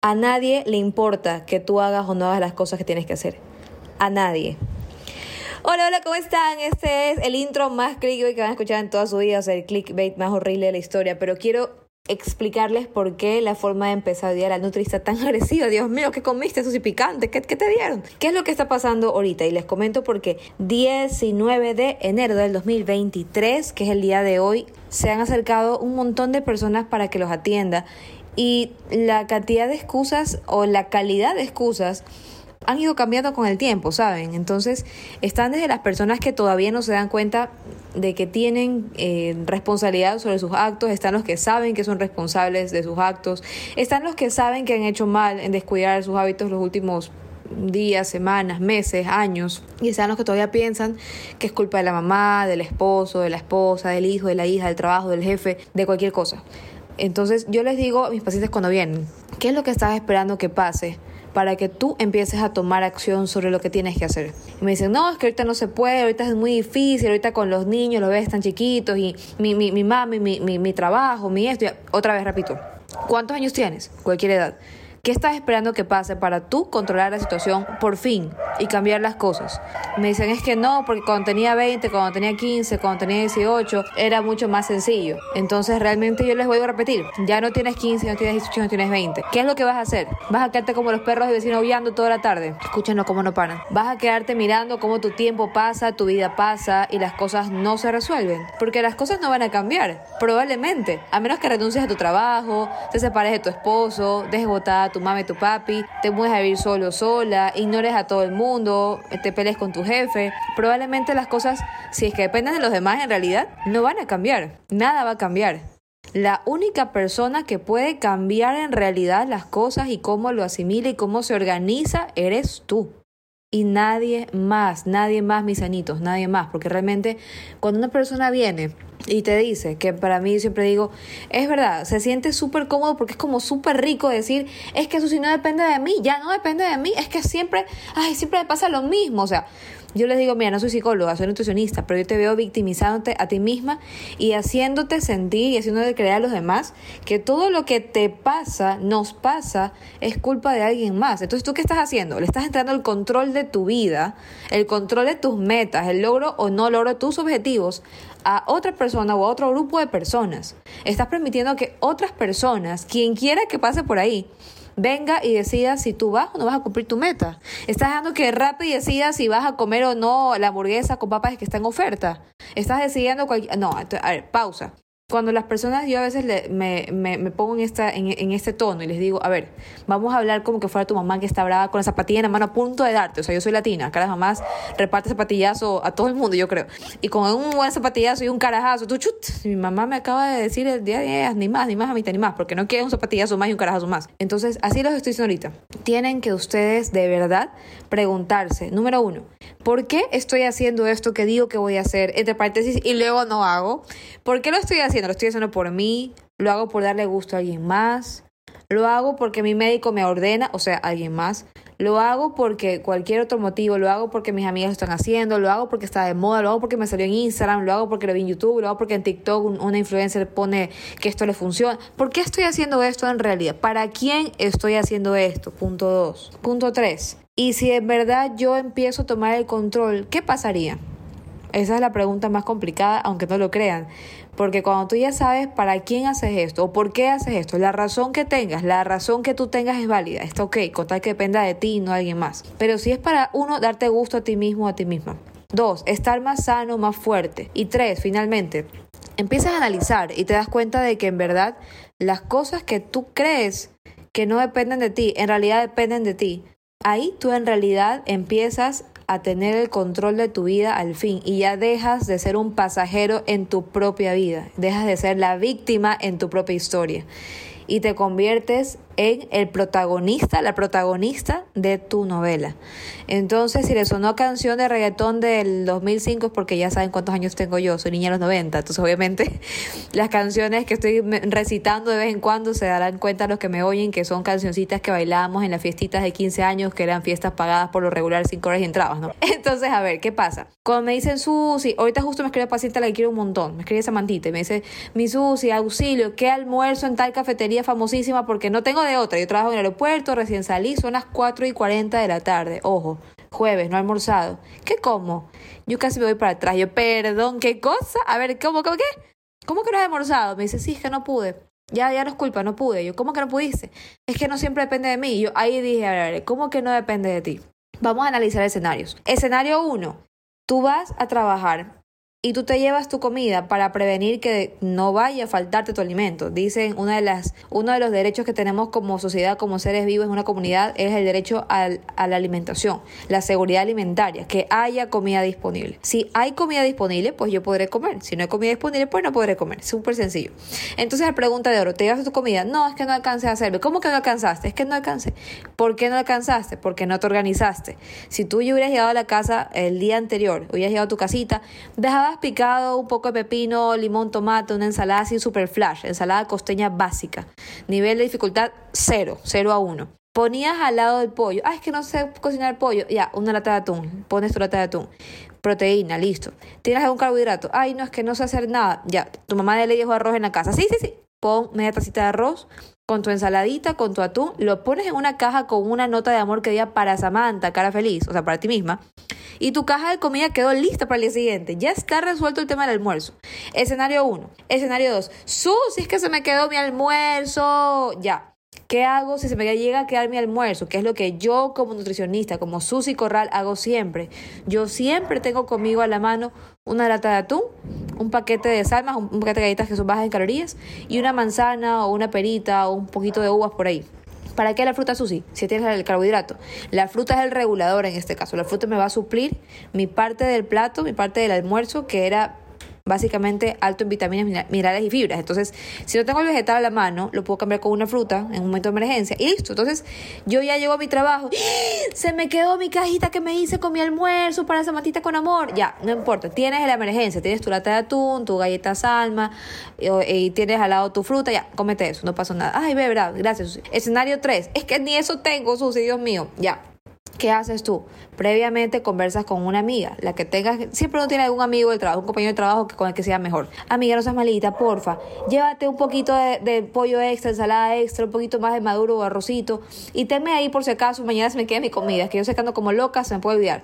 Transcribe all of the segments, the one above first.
A nadie le importa que tú hagas o no hagas las cosas que tienes que hacer. A nadie. Hola, hola, ¿cómo están? Este es el intro más clickbait que van a escuchar en toda su vida, o sea, el clickbait más horrible de la historia, pero quiero explicarles por qué la forma de empezar el día de la Nutri está tan agresiva. Dios mío, ¿qué comiste? Eso sí picante. ¿Qué, ¿Qué, te dieron? ¿Qué es lo que está pasando ahorita? Y les comento porque 19 de enero del 2023, que es el día de hoy, se han acercado un montón de personas para que los atienda y la cantidad de excusas o la calidad de excusas han ido cambiando con el tiempo, ¿saben? Entonces, están desde las personas que todavía no se dan cuenta de que tienen eh, responsabilidad sobre sus actos, están los que saben que son responsables de sus actos, están los que saben que han hecho mal en descuidar sus hábitos los últimos días, semanas, meses, años, y están los que todavía piensan que es culpa de la mamá, del esposo, de la esposa, del hijo, de la hija, del trabajo, del jefe, de cualquier cosa. Entonces yo les digo a mis pacientes cuando vienen, ¿qué es lo que estás esperando que pase? para que tú empieces a tomar acción sobre lo que tienes que hacer. Y me dicen, no, es que ahorita no se puede, ahorita es muy difícil, ahorita con los niños, los ves tan chiquitos y mi, mi, mi mami, mi, mi, mi trabajo, mi esto. Otra vez repito, ¿cuántos años tienes? Cualquier edad. ¿Qué estás esperando que pase para tú controlar la situación por fin y cambiar las cosas? Me dicen es que no, porque cuando tenía 20, cuando tenía 15, cuando tenía 18, era mucho más sencillo. Entonces realmente yo les voy a repetir, ya no tienes 15, no tienes 18, no tienes 20. ¿Qué es lo que vas a hacer? ¿Vas a quedarte como los perros de vecino aullando toda la tarde? Escúchenlo cómo no paran. ¿Vas a quedarte mirando cómo tu tiempo pasa, tu vida pasa y las cosas no se resuelven? Porque las cosas no van a cambiar, probablemente. A menos que renuncies a tu trabajo, te separes de tu esposo, dejes tu mami, tu papi, te mueves a vivir solo, sola, ignores a todo el mundo, te pelees con tu jefe. Probablemente las cosas, si es que dependen de los demás en realidad, no van a cambiar. Nada va a cambiar. La única persona que puede cambiar en realidad las cosas y cómo lo asimila y cómo se organiza eres tú. Y nadie más, nadie más, mis anitos, nadie más. Porque realmente cuando una persona viene y te dice, que para mí siempre digo, es verdad, se siente súper cómodo porque es como súper rico decir, es que eso si no depende de mí, ya no depende de mí, es que siempre, ay, siempre me pasa lo mismo, o sea, yo les digo, mira, no soy psicóloga, soy nutricionista, pero yo te veo victimizándote a ti misma y haciéndote sentir y haciéndote creer a los demás que todo lo que te pasa, nos pasa, es culpa de alguien más. Entonces, ¿tú qué estás haciendo? Le estás entrando el control de tu vida, el control de tus metas, el logro o no logro de tus objetivos a otra persona o a otro grupo de personas. Estás permitiendo que otras personas, quien quiera que pase por ahí, venga y decida si tú vas o no vas a cumplir tu meta. Estás dejando que rápido decida si vas a comer o no la hamburguesa con papas que está en oferta. Estás decidiendo cualquier... No, a ver, pausa. Cuando las personas, yo a veces me, me, me, pongo en, esta, en, en, este tono y les digo, a ver, vamos a hablar como que fuera tu mamá que está brava con la zapatilla en la mano a punto de darte. O sea, yo soy latina, acá las mamás reparte zapatillazo a todo el mundo, yo creo. Y con un buen zapatillazo y un carajazo, tú chut, mi mamá me acaba de decir el día de ni más, ni más, a mí ni más, porque no quiere un zapatillazo más y un carajazo más. Entonces, así los estoy diciendo ahorita. Tienen que ustedes de verdad preguntarse, número uno, ¿por qué estoy haciendo esto que digo que voy a hacer, entre paréntesis, y luego no hago? ¿Por qué lo estoy haciendo? Lo estoy haciendo por mí, lo hago por darle gusto a alguien más, lo hago porque mi médico me ordena, o sea, alguien más, lo hago porque cualquier otro motivo, lo hago porque mis amigas lo están haciendo, lo hago porque está de moda, lo hago porque me salió en Instagram, lo hago porque lo vi en YouTube, lo hago porque en TikTok una influencer pone que esto le funciona. ¿Por qué estoy haciendo esto en realidad? ¿Para quién estoy haciendo esto? Punto 2. Punto 3. Y si en verdad yo empiezo a tomar el control, ¿qué pasaría? Esa es la pregunta más complicada, aunque no lo crean. Porque cuando tú ya sabes para quién haces esto o por qué haces esto, la razón que tengas, la razón que tú tengas es válida, está ok, con que dependa de ti y no de alguien más. Pero si es para uno, darte gusto a ti mismo a ti misma. Dos, estar más sano, más fuerte. Y tres, finalmente, empiezas a analizar y te das cuenta de que en verdad las cosas que tú crees que no dependen de ti, en realidad dependen de ti. Ahí tú en realidad empiezas a tener el control de tu vida al fin y ya dejas de ser un pasajero en tu propia vida, dejas de ser la víctima en tu propia historia y te conviertes en el protagonista, la protagonista de tu novela. Entonces, si le sonó canción de reggaetón del 2005 es porque ya saben cuántos años tengo yo, soy niña de los 90, entonces obviamente las canciones que estoy recitando de vez en cuando se darán cuenta los que me oyen que son cancioncitas que bailábamos en las fiestitas de 15 años, que eran fiestas pagadas por lo regular 5 horas y entradas, ¿no? Entonces, a ver, ¿qué pasa? Cuando me dicen Susi, ahorita justo me escribe paciente la que quiero un montón, me escribe esa mantita y me dice, mi Susi, auxilio, ¿qué almuerzo en tal cafetería famosísima porque no tengo de otra. Yo trabajo en el aeropuerto, recién salí, son las 4 y 40 de la tarde. Ojo, jueves, no he almorzado. ¿Qué como? Yo casi me voy para atrás. Yo, perdón, ¿qué cosa? A ver, ¿cómo, cómo qué? ¿Cómo que no has almorzado? Me dice, sí, es que no pude. Ya, ya no es culpa, no pude. Yo, ¿cómo que no pudiste? Es que no siempre depende de mí. Yo ahí dije, a ver, a ver, ¿cómo que no depende de ti? Vamos a analizar escenarios. Escenario 1. Tú vas a trabajar y tú te llevas tu comida para prevenir que no vaya a faltarte tu alimento. Dicen una de las, uno de los derechos que tenemos como sociedad, como seres vivos en una comunidad, es el derecho al, a la alimentación, la seguridad alimentaria, que haya comida disponible. Si hay comida disponible, pues yo podré comer. Si no hay comida disponible, pues no podré comer. Súper sencillo. Entonces la pregunta de oro, ¿te llevas tu comida? No, es que no alcancé a hacerlo. ¿Cómo que no alcanzaste? Es que no alcancé. ¿Por qué no alcanzaste? Porque no te organizaste. Si tú ya hubieras llegado a la casa el día anterior, hubieras llegado a tu casita, dejaba picado, un poco de pepino, limón, tomate, una ensalada así super flash, ensalada costeña básica. Nivel de dificultad 0, 0 a 1. Ponías al lado del pollo, ah, es que no sé cocinar pollo, ya, una lata de atún, pones tu lata de atún. Proteína, listo. ¿Tienes algún carbohidrato? Ay, no, es que no sé hacer nada. Ya, tu mamá le dejó arroz en la casa. Sí, sí, sí. Pon media tacita de arroz con tu ensaladita, con tu atún, lo pones en una caja con una nota de amor que diga para Samantha, cara feliz, o sea, para ti misma y tu caja de comida quedó lista para el día siguiente. Ya está resuelto el tema del almuerzo. Escenario 1. Escenario 2. Sus, si es que se me quedó mi almuerzo. Ya. ¿Qué hago si se me llega a quedar mi almuerzo? ¿Qué es lo que yo como nutricionista, como Susi Corral, hago siempre? Yo siempre tengo conmigo a la mano una lata de atún, un paquete de salmas, un paquete de galletas que son bajas en calorías y una manzana o una perita o un poquito de uvas por ahí. ¿Para qué la fruta, Susi? Si tienes el carbohidrato. La fruta es el regulador en este caso. La fruta me va a suplir mi parte del plato, mi parte del almuerzo, que era básicamente alto en vitaminas, minerales y fibras. Entonces, si no tengo el vegetal a la mano, lo puedo cambiar con una fruta en un momento de emergencia y listo. Entonces, yo ya llego a mi trabajo, ¡Ah! se me quedó mi cajita que me hice con mi almuerzo para esa matita con amor. Ya, no importa, tienes la emergencia, tienes tu lata de atún, tu galleta salma y, tienes al lado tu fruta, ya, cómete eso, no pasa nada. Ay, ve, verdad, gracias. Escenario 3, es que ni eso tengo, Susi, Dios mío. Ya, ¿Qué haces tú? Previamente conversas con una amiga, la que tengas, siempre no tiene algún amigo del trabajo, un compañero de trabajo que, con el que sea mejor. Amiga, no seas malita, porfa, llévate un poquito de, pollo extra, ensalada extra, un poquito más de maduro o arrocito y tenme ahí por si acaso mañana se me queda mi comida, es que yo sé que ando como loca, se me puede olvidar.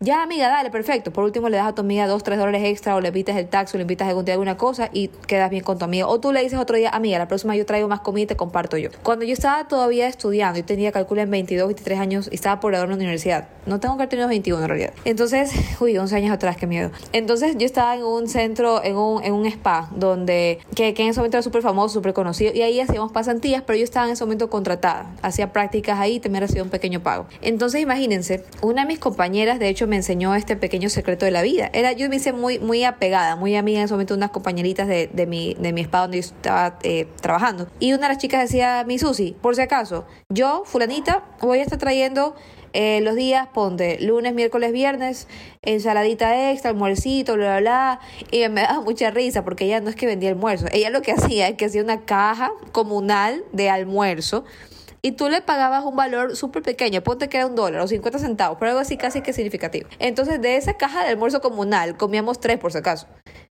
Ya, amiga, dale, perfecto. Por último, le das a tu amiga dos, tres dólares extra o le invitas el taxi o le invitas algún día alguna cosa y quedas bien con tu amiga. O tú le dices otro día, amiga, la próxima yo traigo más comida y te comparto yo. Cuando yo estaba todavía estudiando, yo tenía, calculo, en 22, 23 años y estaba por en la universidad. No tengo que haber tenido 21 en realidad. Entonces, uy, 11 años atrás, qué miedo. Entonces, yo estaba en un centro, en un, en un spa, donde, que, que en ese momento era súper famoso, súper conocido, y ahí hacíamos pasantías, pero yo estaba en ese momento contratada. Hacía prácticas ahí y también recibía un pequeño pago. Entonces, imagínense, una de mis compañeras, de hecho, me enseñó este pequeño secreto de la vida. Era, yo me hice muy, muy apegada, muy amiga en ese momento unas compañeritas de, de, mi, de mi spa donde yo estaba eh, trabajando. Y una de las chicas decía, mi Susi, por si acaso, yo, fulanita, voy a estar trayendo eh, los días, ponte lunes, miércoles, viernes, ensaladita extra, almuercito, bla, bla, bla. Y me daba mucha risa porque ella no es que vendía almuerzo. Ella lo que hacía es que hacía una caja comunal de almuerzo y tú le pagabas un valor súper pequeño, ponte que era un dólar o 50 centavos, pero algo así casi que significativo. Entonces, de esa caja de almuerzo comunal, comíamos tres por si acaso.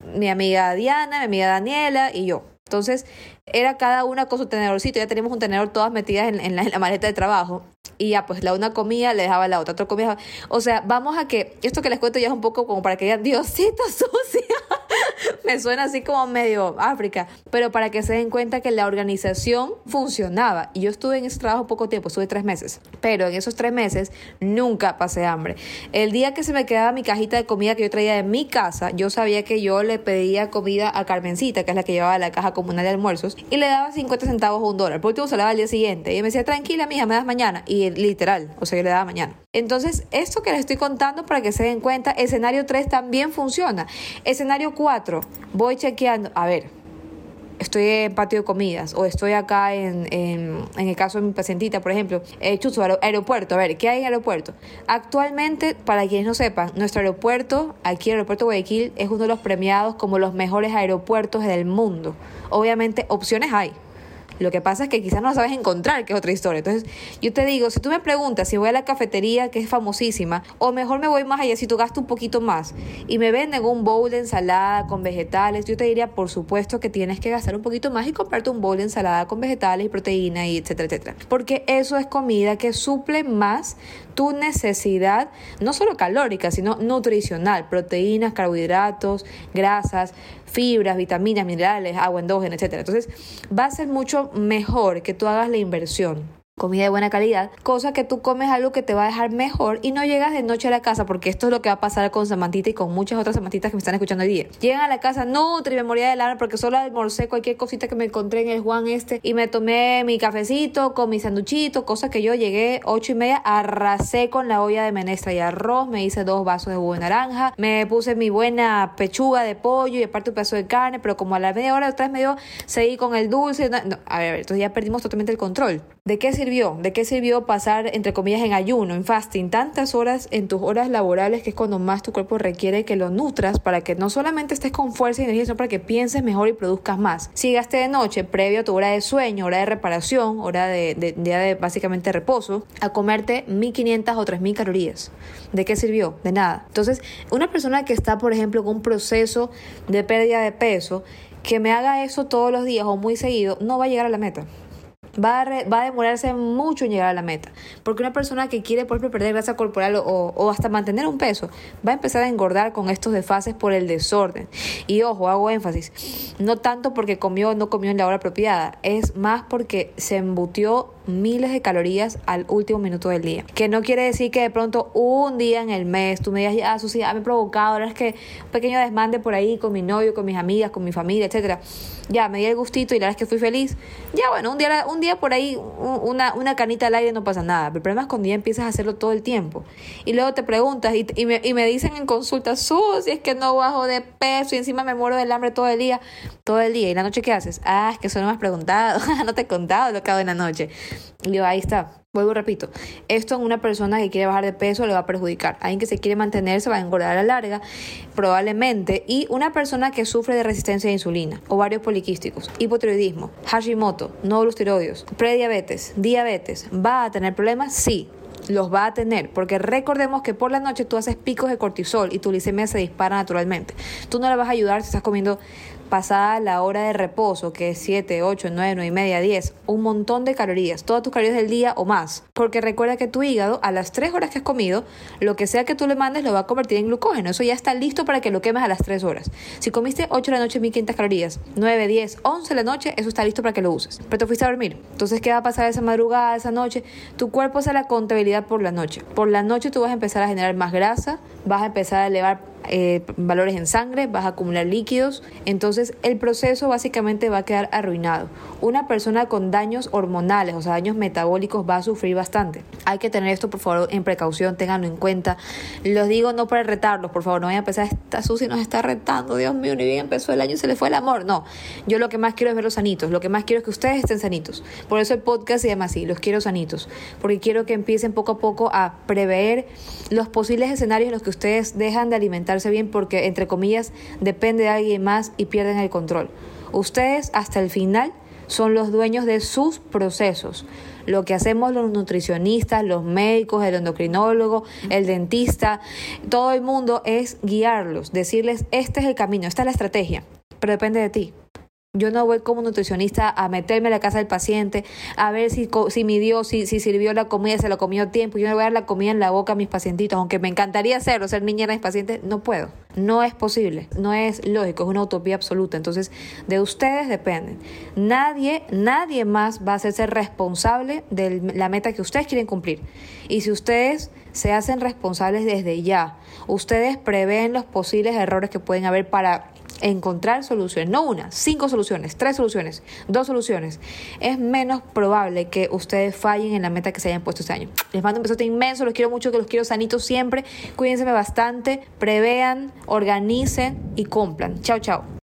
Mi amiga Diana, mi amiga Daniela y yo. Entonces, era cada una con su tenedorcito. Ya teníamos un tenedor todas metidas en, la, maleta de trabajo. Y ya, pues la una comía, le dejaba la otra, otra comía. O sea, vamos a que esto que les cuento ya es un poco como para que digan, Diosito sucia. me suena así como medio África, pero para que se den cuenta que la organización funcionaba. Y yo estuve en ese trabajo poco tiempo, estuve tres meses, pero en esos tres meses nunca pasé hambre. El día que se me quedaba mi cajita de comida que yo traía de mi casa, yo sabía que yo le pedía comida a Carmencita, que es la que llevaba la caja comunal de almuerzos, y le daba 50 centavos o un dólar. Por último se la daba al día siguiente. Y me decía, tranquila, mija, me das mañana. Y literal, o sea, yo le daba mañana. Entonces, esto que les estoy contando para que se den cuenta, escenario 3 también funciona. Escenario 4, voy chequeando, a ver, estoy en patio de comidas o estoy acá en, en, en el caso de mi pacientita, por ejemplo, eh, Chuzo, aeropuerto, a ver, ¿qué hay en aeropuerto? Actualmente, para quienes no sepan, nuestro aeropuerto, aquí el aeropuerto Guayaquil, es uno de los premiados como los mejores aeropuertos del mundo. Obviamente, opciones hay. Lo que pasa es que quizás no sabes encontrar, que es otra historia. Entonces, yo te digo, si tú me preguntas si voy a la cafetería, que es famosísima, o mejor me voy más allá, si tú gastas un poquito más y me venden un bowl de ensalada con vegetales, yo te diría, por supuesto que tienes que gastar un poquito más y comprarte un bowl de ensalada con vegetales y proteína y etcétera, etcétera. Porque eso es comida que suple más tu necesidad, no solo calórica, sino nutricional, proteínas, carbohidratos, grasas, fibras, vitaminas, minerales, agua endógena, etcétera. Entonces, va a ser mucho mejor que tú hagas la inversión comida de buena calidad, cosa que tú comes algo que te va a dejar mejor y no llegas de noche a la casa, porque esto es lo que va a pasar con Samantita y con muchas otras Samantitas que me están escuchando hoy día. Llegan a la casa, no, me moría de hambre porque solo almorcé cualquier cosita que me encontré en el Juan este y me tomé mi cafecito con mi sanduchito, cosa que yo llegué ocho y media, arrasé con la olla de menestra y arroz, me hice dos vasos de jugo de naranja, me puse mi buena pechuga de pollo y aparte un pedazo de carne, pero como a la media hora, otra vez me dio, seguí con el dulce, no, a ver, entonces ya perdimos totalmente el control. ¿De qué sirvió? ¿De qué sirvió pasar, entre comillas, en ayuno, en fasting, tantas horas en tus horas laborales, que es cuando más tu cuerpo requiere que lo nutras para que no solamente estés con fuerza y energía, sino para que pienses mejor y produzcas más? Si gasté de noche, previo a tu hora de sueño, hora de reparación, hora de, de, de básicamente reposo, a comerte 1500 o 3000 calorías. ¿De qué sirvió? De nada. Entonces, una persona que está, por ejemplo, con un proceso de pérdida de peso, que me haga eso todos los días o muy seguido, no va a llegar a la meta va a, va a demorarse mucho en llegar a la meta. Porque una persona que quiere, por ejemplo, perder grasa corporal o, o, hasta mantener un peso, va a empezar a engordar con estos desfases por el desorden. Y ojo, hago énfasis, no tanto porque comió o no comió en la hora apropiada, es más porque se embutió miles de calorías al último minuto del día. Que no quiere decir que de pronto un día en el mes tú me digas, ya, Susi, ya me he provocado, ahora es que un pequeño desmande por ahí con mi novio, con mis amigas, con mi familia, etcétera. Ya, me di el gustito y la verdad es que fui feliz. Ya, bueno, un día, un día por ahí, una, una canita al aire no pasa nada. Pero el problema es cuando ya empiezas a hacerlo todo el tiempo. Y luego te preguntas y, y, me, y me dicen en consulta, Susi, es que no bajo de peso y encima me muero del hambre todo el día. Todo el día. ¿Y la noche qué haces? Ah, es que eso no me has preguntado. no te he contado lo que hago en la noche. Digo, ahí está. Vuelvo repito, esto en una persona que quiere bajar de peso le va a perjudicar. Alguien que se quiere mantener se va a engordar a la larga, probablemente. Y una persona que sufre de resistencia a insulina, ovarios poliquísticos, hipotiroidismo, Hashimoto, nódulos tiroideos, prediabetes, diabetes, ¿va a tener problemas? Sí, los va a tener, porque recordemos que por la noche tú haces picos de cortisol y tu glicemia se dispara naturalmente. Tú no le vas a ayudar si estás comiendo pasada la hora de reposo, que es 7, 8, 9, 9 y media, 10, un montón de calorías, todas tus calorías del día o más. Porque recuerda que tu hígado, a las 3 horas que has comido, lo que sea que tú le mandes lo va a convertir en glucógeno. Eso ya está listo para que lo quemes a las 3 horas. Si comiste 8 de la noche, 1500 calorías, 9, 10, 11 de la noche, eso está listo para que lo uses. Pero te fuiste a dormir. Entonces, ¿qué va a pasar esa madrugada, esa noche? Tu cuerpo hace la contabilidad por la noche. Por la noche tú vas a empezar a generar más grasa, vas a empezar a elevar eh, valores en sangre, vas a acumular líquidos, entonces el proceso básicamente va a quedar arruinado. Una persona con daños hormonales, o sea, daños metabólicos, va a sufrir bastante. Hay que tener esto, por favor, en precaución, ténganlo en cuenta. Los digo no para retarlos, por favor, no vayan a empezar, esta Susi nos está retando, Dios mío, ni bien empezó el año y se le fue el amor. No, yo lo que más quiero es verlos sanitos, lo que más quiero es que ustedes estén sanitos. Por eso el podcast se llama así, los quiero sanitos, porque quiero que empiecen poco a poco a prever los posibles escenarios en los que ustedes dejan de alimentar bien porque, entre comillas, depende de alguien más y pierden el control. Ustedes hasta el final son los dueños de sus procesos. Lo que hacemos los nutricionistas, los médicos, el endocrinólogo, el dentista, todo el mundo es guiarlos, decirles, este es el camino, esta es la estrategia, pero depende de ti. Yo no voy como nutricionista a meterme en la casa del paciente, a ver si, si midió, si, si sirvió la comida, se la comió a tiempo. Yo no voy a dar la comida en la boca a mis pacientitos, aunque me encantaría hacerlo, ser niñera de mis pacientes, no puedo. No es posible, no es lógico, es una utopía absoluta. Entonces, de ustedes dependen. Nadie, nadie más va a hacerse responsable de la meta que ustedes quieren cumplir. Y si ustedes se hacen responsables desde ya, ustedes prevén los posibles errores que pueden haber para encontrar soluciones, no una, cinco soluciones, tres soluciones, dos soluciones, es menos probable que ustedes fallen en la meta que se hayan puesto este año. Les mando un besote inmenso, los quiero mucho, que los quiero sanitos siempre, cuídense bastante, prevean, organicen y cumplan. Chao, chao.